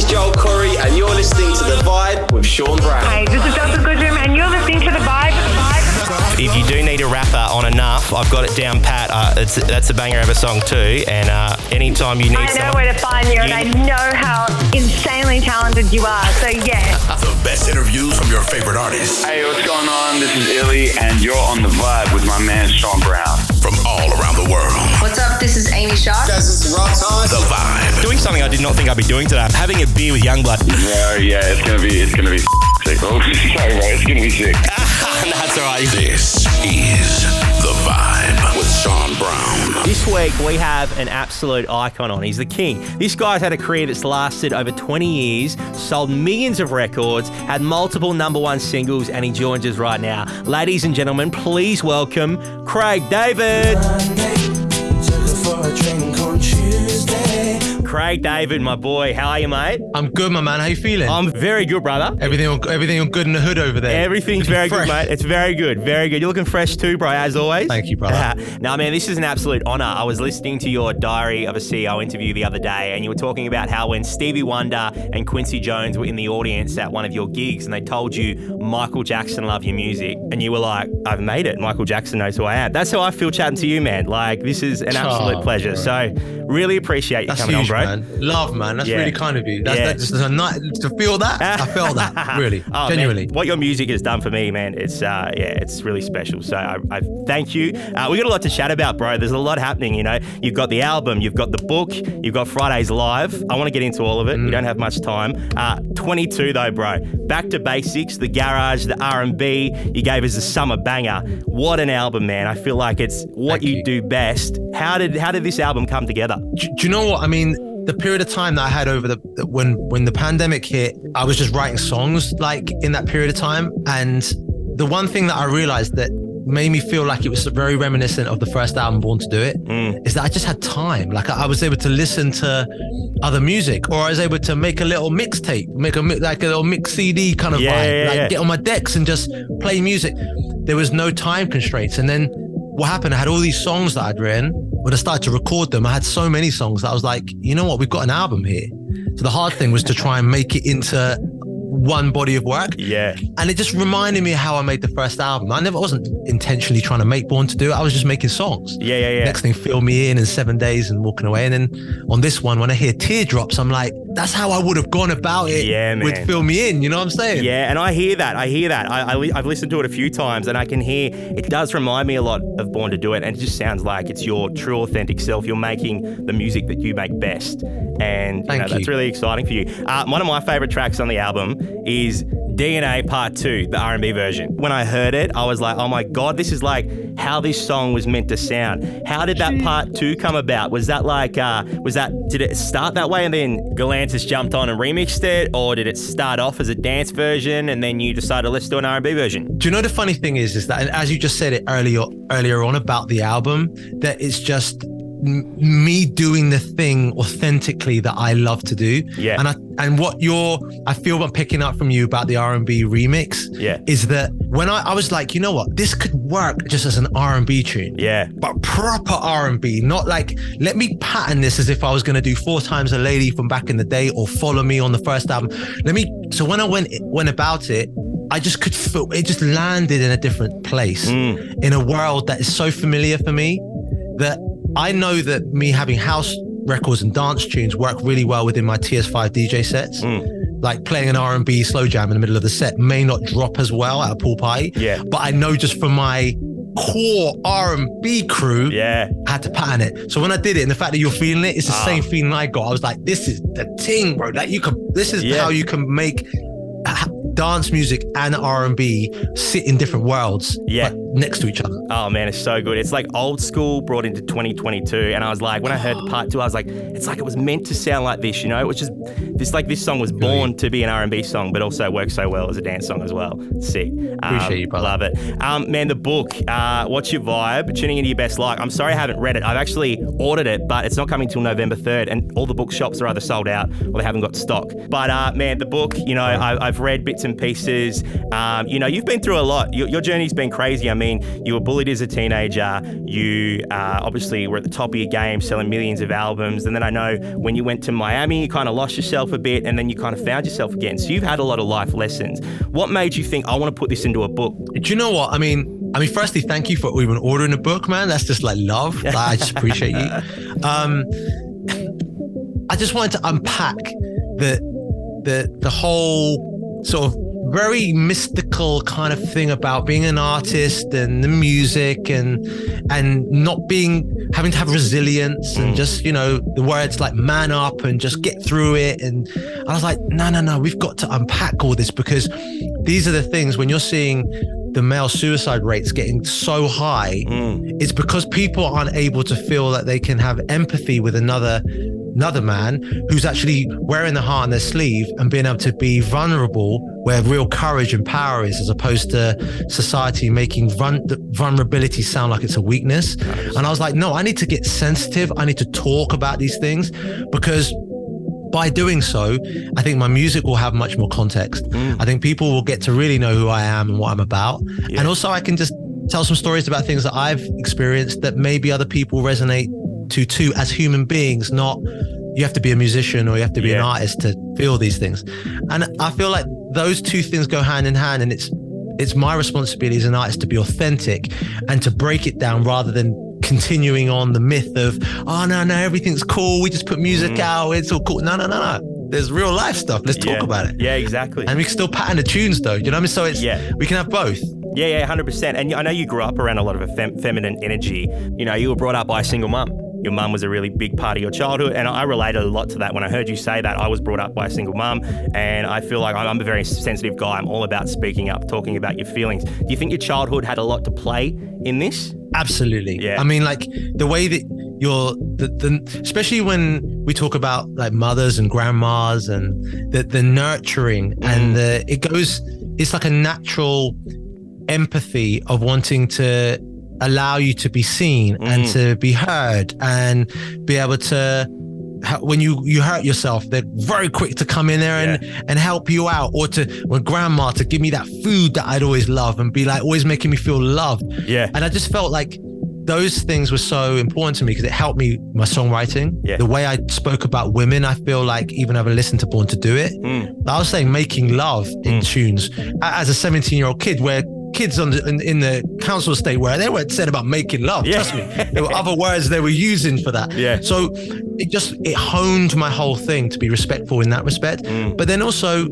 is Joel Corry, and you're listening to The Vibe with Sean Brown. Hey, this is Delta Goodrem, and you're listening to The Vibe. If you do need a rapper on enough, I've got it down pat. Uh, it's, that's a banger of a song too. And uh, anytime you need I know someone, where to find you, and I know how insanely talented you are. So, yeah. The from your favorite artists Hey, what's going on? This is Illy, and you're on the vibe with my man Sean Brown. from all around the world. What's up? This is Amy Shark. Guys, it's Rock Time. The Vibe. doing something I did not think I'd be doing today. I'm having a beer with Yungblud. Yeah, yeah, it's gonna be, it's gonna be sick. Oh, sorry, bro, it's gonna be sick. that's all right. This is week we have an absolute icon on. He's the king. This guy's had a career that's lasted over 20 years, sold millions of records, had multiple number one singles, and he joins us right now. Ladies and gentlemen, please welcome Craig David. Craig David, my boy, how are you, mate? I'm good, my man. How you feeling? I'm very good, brother. everything, everything good in the hood over there. Everything's very fresh. good, mate. It's very good, very good. You're looking fresh too, bro, as always. Thank you, brother. now, man, this is an absolute honor. I was listening to your Diary of a CEO interview the other day, and you were talking about how when Stevie Wonder and Quincy Jones were in the audience at one of your gigs, and they told you Michael Jackson loved your music, and you were like, "I've made it. Michael Jackson knows who I am." That's how I feel chatting to you, man. Like this is an absolute Oh, pleasure. bro. So, really appreciate you That's coming huge, on, bro. man. Love, man. That's Yeah. really kind of you. That's, Yeah. that's just a night to feel that. I felt that, really, Oh, man, genuinely. what your music has done for me, man, it's uh, yeah, it's really special. So I, I thank you. Uh, we got a lot to chat about, bro. There's a lot happening. You know, you've got the album, you've got the book, you've got Fridays live. I want to get into all of it. Mm. We don't have much time. Uh, 22 though, bro. Back to basics. The garage, the R&B. You gave us a summer banger. What an album, man. I feel like it's what you, you. do best. How did how did this album come together? Do, do you know what I mean? The period of time that I had over the when when the pandemic hit, I was just writing songs like in that period of time, and the one thing that I realized that made me feel like it was very reminiscent of the first album, Born to Do It, mm. is that I just had time. Like I I was able to listen to other music, or I was able to make a little mixtape, make a like a little mix CD kind of Yeah, vibe, yeah, like yeah. get on my decks and just play music. There was no time constraints, and then what happened? I had all these songs that I'd written. When I started to record them, I had so many songs that I was like, you know what, we've got an album here. So the hard thing was to try and make it into one body of work. Yeah. And it just reminded me how I made the first album. I never wasn't intentionally trying to make Born to Do It. I was just making songs. Yeah, yeah, yeah. Next thing, fill me in in seven days and walking away. And then on this one, when I hear teardrops, I'm like, that's how I would have gone about it Yeah, man. with Fill Me In. You know what I'm saying? Yeah, and I hear that. I hear that. I, I I've listened to it a few times, and I can hear it does remind me a lot of Born to Do It, and it just sounds like it's your true, authentic self. You're making the music that you make best, and you know, that's really exciting for you. Uh, one of my favorite tracks on the album is DNA Part Two, the R&B version. When I heard it, I was like, "Oh my god, this is like how this song was meant to sound." How did that Part Two come about? Was that like, uh, was that did it start that way, and then Galantis jumped on and remixed it, or did it start off as a dance version, and then you decided let's do an R&B version? Do you know the funny thing is, is that, and as you just said it earlier, earlier on about the album, that it's just me doing the thing authentically that I love to do. Yeah. And I, and what you're, I feel I'm picking up from you about the R&B remix. Yeah. Is that when I, I was like, you know what, this could work just as an R&B tune. Yeah, But proper R&B, not like let me pattern this as if I was going to do four times a lady from back in the day or follow me on the first album. Let me. So when I went went about it, I just could feel it just landed in a different place mm. in a world that is so familiar for me that I know that me having house records and dance tunes work really well within my TS5 DJ sets. Like playing an R&B slow jam in the middle of the set may not drop as well at a pool party. Yeah. But I know just from my core R&B crew, yeah, I had to pattern it. So when I did it, and the fact that you're feeling it, it's the Ah. same feeling I got. I was like, this is the thing, bro. That you can. This is Yeah. how you can make uh, dance music and R&B sit in different worlds, Yeah. like, next to each other. Oh man, it's so good. It's like old school brought into 2022, and I was like, when I heard the part two, I was like, it's like it was meant to sound like this, you know? Which is this like this song was born to be an R&B song, but also works so well as a dance song as well. Sick. Um, Appreciate you, brother. Love it. Um, man, the book. Uh, what's your vibe? Tuning into your best like. I'm sorry I haven't read it. I've actually ordered it, but it's not coming till November 3rd, and all the bookshops are either sold out or they haven't got stock. But uh, man, the book. You know, I, I've read bits and pieces. Um, you know, you've been through a lot. Your, your journey's been crazy. I mean, you were bullied as a teenager. You uh, obviously were at the top of your game, selling millions of albums. And then I know when you went to Miami, you kind of lost yourself a bit, and then you kind of found yourself again. So you've had a lot of life lessons. What made you think I want to put this into a book? Do you know what? I mean, I mean, firstly, thank you for even ordering a book, man. That's just like love. I just appreciate you. Um, I just wanted to unpack the the the whole sort of very mystical kind of thing about being an artist and the music and and not being having to have resilience and mm. just you know the words like man up and just get through it. And I was like no no no we've got to unpack all this because these are the things when you're seeing the male suicide rates getting so high mm. it's because people aren't able to feel that they can have empathy with another another man who's actually wearing the heart on their sleeve and being able to be vulnerable where real courage and power is as opposed to society making vul- vulnerability sound like it's a weakness and i was like no i need to get sensitive i need to talk about these things because by doing so, I think my music will have much more context. Mm. I think people will get to really know who I am and what I'm about. And also, I can just tell some stories about things that I've experienced that maybe other people resonate to too as human beings, not you have to be a musician or you have to be an artist to feel these things. And I feel like those two things go hand in hand and it's it's my responsibility as an artist to be authentic and to break it down rather than continuing on the myth of oh no no everything's cool we just put music mm. out it's all cool no no no no there's real life stuff let's talk yeah. about it Yeah, exactly. and we can still pattern the tunes though you know what I mean so it's Yeah. we can have both Yeah, yeah, hundred percent. And I know you grew up around a lot of a fem- feminine energy. You know, you were brought up by a single mum. Your mum was a really big part of your childhood, and I related a lot to that when I heard you say that. I was brought up by a single mum, and I feel like I'm a very sensitive guy. I'm all about speaking up, talking about your feelings. Do you think your childhood had a lot to play in this? Absolutely. Yeah. I mean, like the way that you're, the, the especially when we talk about like mothers and grandmas and the the nurturing Mm. and the it goes, it's like a natural empathy of wanting to allow you to be seen and Mm. to be heard and be able to when you you hurt yourself they're very quick to come in there and and help you out or to when grandma to give me that food that I'd always love and be like always making me feel loved Yeah. and I just felt like those things were so important to me because it helped me my songwriting. Yeah. The way I spoke about women, I feel like even having listened to Born to Do It, Mm. I was saying making love in tunes as a 17 year old kid where kids on the, in, in the council estate where they weren't said about making love. Yeah. Trust me, there were other words they were using for that. Yeah. So it just it honed my whole thing to be respectful in that respect. Mm. But then also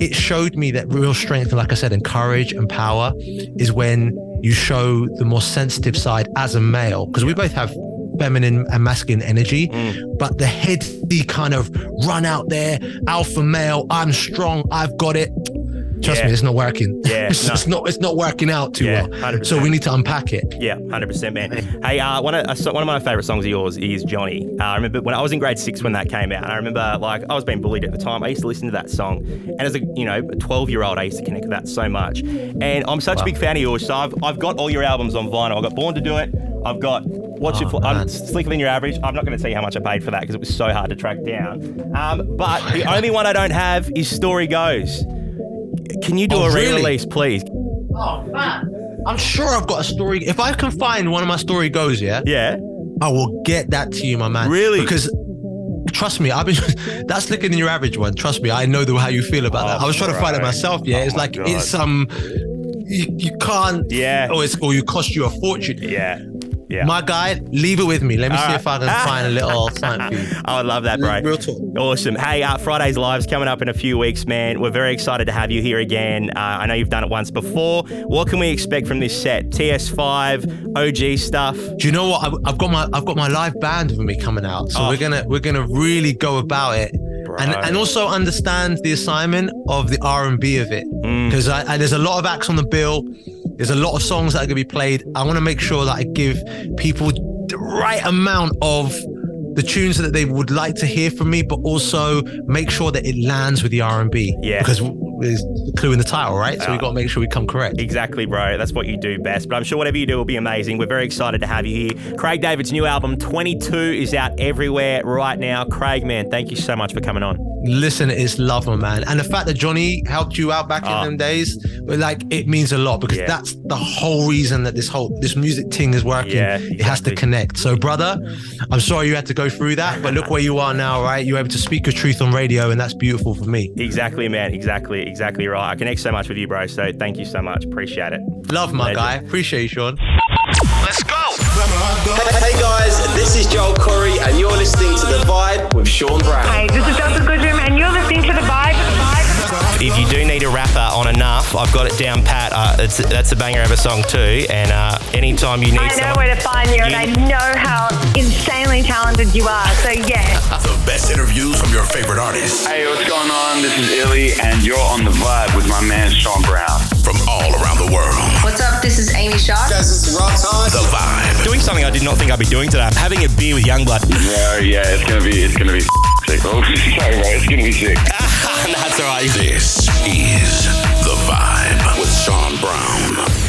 it showed me that real strength, like I said, and courage and power is when you show the more sensitive side as a male, because we both have feminine and masculine energy, Mm. but the heady kind of run out there, alpha male, I'm strong, I've got it. Trust Yeah. me, it's not working. Yeah, it's, no. it's not. It's not working out too Yeah, well. 100%. So we need to unpack it. Yeah, hundred percent, man. Hey, uh, one of so- one of my favorite songs of yours is Johnny. Uh, I remember when I was in grade six when that came out. And I remember like I was being bullied at the time. I used to listen to that song, and as a you know twelve year old, I used to connect with that so much. And I'm such a big fan of yours. So I've, I've got all your albums on vinyl. I've got Born to Do It. I've got What's Your Oh, Fl- I'm. Slicker Than Your Average. I'm not going to tell you how much I paid for that because it was so hard to track down. Um, but the only one I don't have is Story Goes. Can you do Oh, a really? re-release, please? Oh man, I'm sure I've got a story. If I can find one of my story goes, yeah, Yeah. I will get that to you, my man. Really? Because trust me, I've been that's slicker than your average one. Trust me, I know the, how you feel about that. Oh, I was trying to find it myself. Yeah, Oh it's my like God. it's some you, you can't. Yeah. Or it's or you cost you a fortune. Yeah. Yeah. My guy, leave it with me. Let me All see right. if I can find a little something for you. I would love that, bro. Real talk. Awesome. Hey, uh, Friday's Live's coming up in a few weeks, man. We're very excited to have you here again. Uh, I know you've done it once before. What can we expect from this set? TS5, OG stuff? Do you know what? I've, I've got my I've got my live band with me coming out, so Oh. we're gonna we're gonna really go about it, and Bro. and also understand the assignment of the R and B of it, Mm. because I, I there's a lot of acts on the bill. There's a lot of songs that are gonna be played. I want to make sure that I give people the right amount of the tunes that they would like to hear from me, but also make sure that it lands with the R and B. Yeah. because there's the clue in the title, right? So we Ah. got to make sure we come correct. Exactly, bro. That's what you do best. But I'm sure whatever you do will be amazing. We're very excited to have you here. Craig David's new album, 22, is out everywhere right now. Craig, man, thank you so much for coming on. Listen, it's love, my man. And the fact that Johnny helped you out back Ah. in them days, like it means a lot because Yeah. that's the whole reason that this whole this music thing is working. Yeah, It has to connect. So, brother, I'm sorry you had to go through that, but look where you are now, right? You're able to speak your truth on radio, and that's beautiful for me. Exactly, man. Exactly, exactly right. I connect so much with you, bro. So thank you so much. Appreciate it. Love, my Legend. guy. Appreciate you, Sean. Let's go. Hey guys, this is Joel Corry, and you're listening to The Vibe with Sean Brown. Hey, this is Delta on I've got it down pat. Uh, it's, that's a banger of a song too. And uh, anytime you need I know someone, where to find you, and I know how insanely talented you are. So yeah. The best interviews from your favorite artists Hey, what's going on? This is Illy, and you're on the vibe with my man Sean Brown. from all around the world. What's up? This is Amy Shark. The rock star. The Vibe. doing something I did not think I'd be doing today. I'm Having a beer with Yungblud. Yeah, yeah, it's gonna be, it's gonna be sick. Oh, sorry, bro, it's gonna be sick. that's all right. This is The Vibe with Sean Brown.